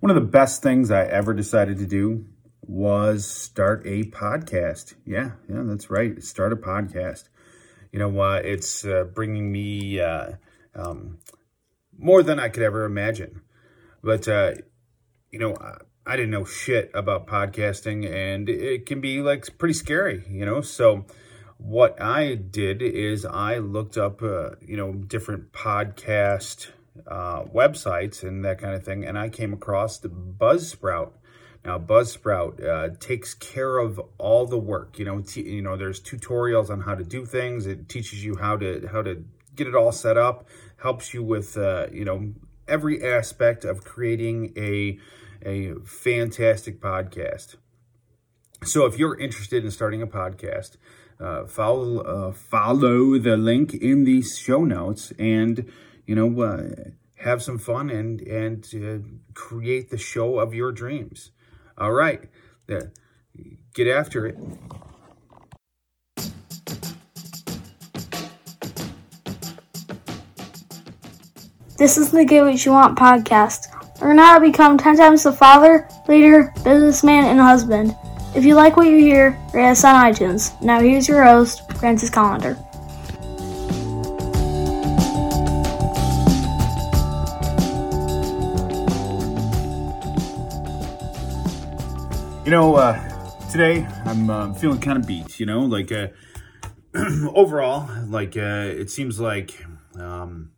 One of the best things I ever decided to do was start a podcast. Yeah, yeah, that's right. Start a podcast. You know, uh, it's uh, bringing me uh, um, more than I could ever imagine. But, uh, you know, I didn't know shit about podcasting, and it can be like pretty scary, you know? So, what I did is I looked up, uh, you know, different podcast uh, websites and that kind of thing, and I came across the Buzzsprout. Now, Buzzsprout uh, takes care of all the work. You know, t- you know, there's tutorials on how to do things. It teaches you how to how to get it all set up. Helps you with uh, you know every aspect of creating a a fantastic podcast. So, if you're interested in starting a podcast, uh, follow uh, follow the link in the show notes and you know, uh, have some fun and and uh, create the show of your dreams. All right, yeah. get after it. This is the Get What You Want podcast. Learn how to become 10 times the father, leader, businessman, and husband. If you like what you hear, rate us on iTunes. Now here's your host, Francis Collender. You know, uh, today I'm uh, feeling kind of beat. You know, like uh, overall, like uh, it seems like um,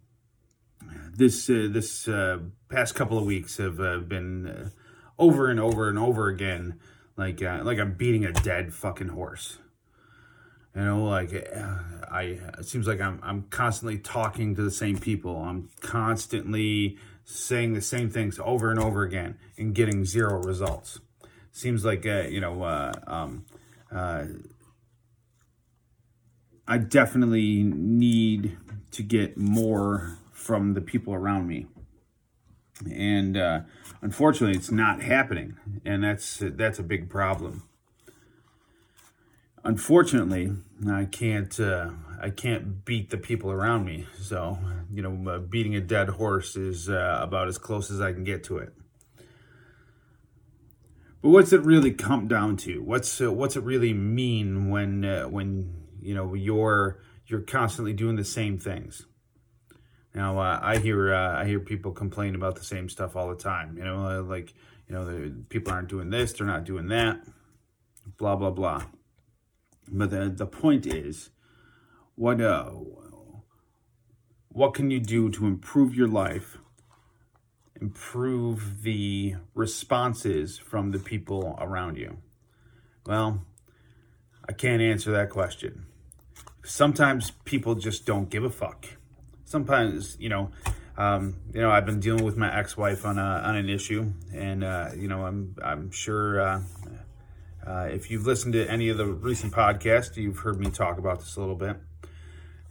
this uh, this uh, past couple of weeks have been over and over and over again, like like I'm beating a dead fucking horse. You know, like I, it seems like I'm I'm constantly talking to the same people. I'm constantly saying the same things over and over again and getting zero results seems like uh, you know uh, um, uh, I definitely need to get more from the people around me, and uh, unfortunately, it's not happening, and that's that's a big problem. Unfortunately, I can't uh, I can't beat the people around me, so you know, uh, beating a dead horse is about as close as I can get to it. But what's it really come down to? What's uh, what's it really mean when uh, when you know you're you're constantly doing the same things? Now uh, I hear uh, I hear people complain about the same stuff all the time. You know, uh, like you know, people aren't doing this, they're not doing that, blah blah blah. But the the point is, what uh, what can you do to improve your life improve the responses from the people around you? Well, I can't answer that question. Sometimes people just don't give a fuck. Sometimes, you know, um, you know, I've been dealing with my ex-wife on a, on an issue, and uh, you know, I'm I'm sure uh, uh, if you've listened to any of the recent podcasts, you've heard me talk about this a little bit.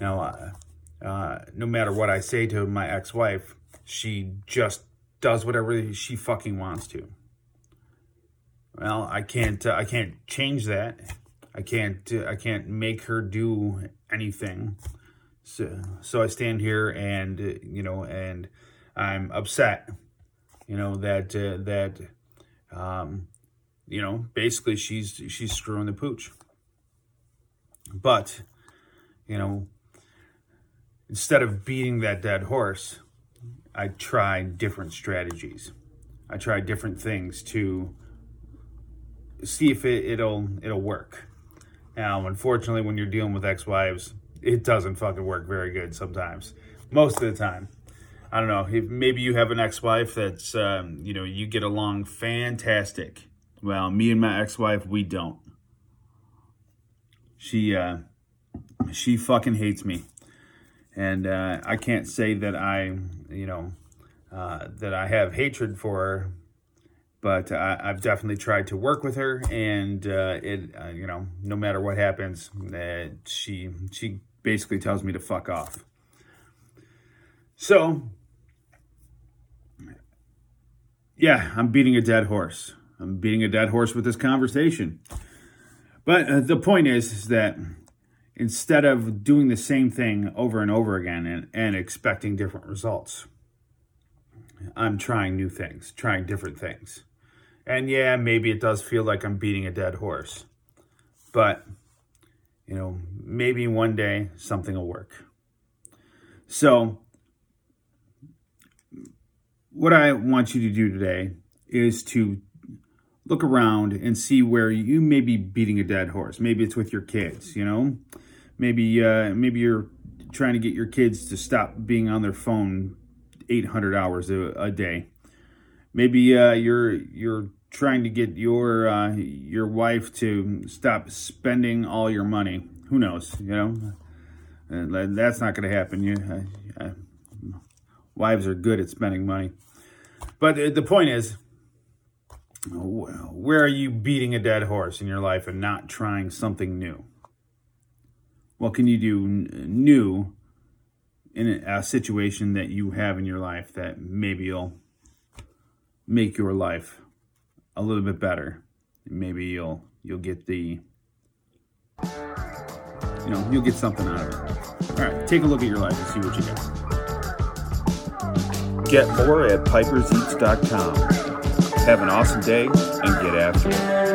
Now, uh, uh, no matter what I say to my ex-wife, she just does whatever she fucking wants to. Well, I can't. Uh, I can't change that. I can't. Uh, I can't make her do anything. So, so I stand here and uh, you know, and I'm upset. You know that uh, that, um, you know, basically she's she's screwing the pooch. But, you know, instead of beating that dead horse, I tried different strategies. I tried different things to see if it, it'll it'll work. Now, unfortunately, when you're dealing with ex-wives, it doesn't fucking work very good sometimes. Most of the time. I don't know. If maybe you have an ex-wife that's um, you know you get along fantastic. Well, me and my ex-wife, we don't. She uh, she fucking hates me and uh, I can't say that I, you know, uh, that I have hatred for her, but I, have definitely tried to work with her, and uh, it, uh, you know, no matter what happens, uh, she she basically tells me to fuck off. So, yeah, I'm beating a dead horse. I'm beating a dead horse with this conversation. But uh, the point is, is that instead of doing the same thing over and over again and, and expecting different results. I'm trying new things, trying different things. And yeah, maybe it does feel like I'm beating a dead horse. But, you know, maybe one day something will work. So, what I want you to do today is to look around and see where you may be beating a dead horse. Maybe it's with your kids, you know? Maybe uh, maybe you're trying to get your kids to stop being on their phone 800 hours a, a day. Maybe uh, you're you're trying to get your uh, your wife to stop spending all your money. Who knows? You know, uh, that's not going to happen. You, uh, wives are good at spending money, but the point is, where are you beating a dead horse in your life and not trying something new? What can you do new in a situation that you have in your life that maybe you'll make your life a little bit better. Maybe you'll you'll get the you know, you'll get something out of it. All right, take a look at your life and see what you get. Get more at piperseats.com. Have an awesome day and get after it.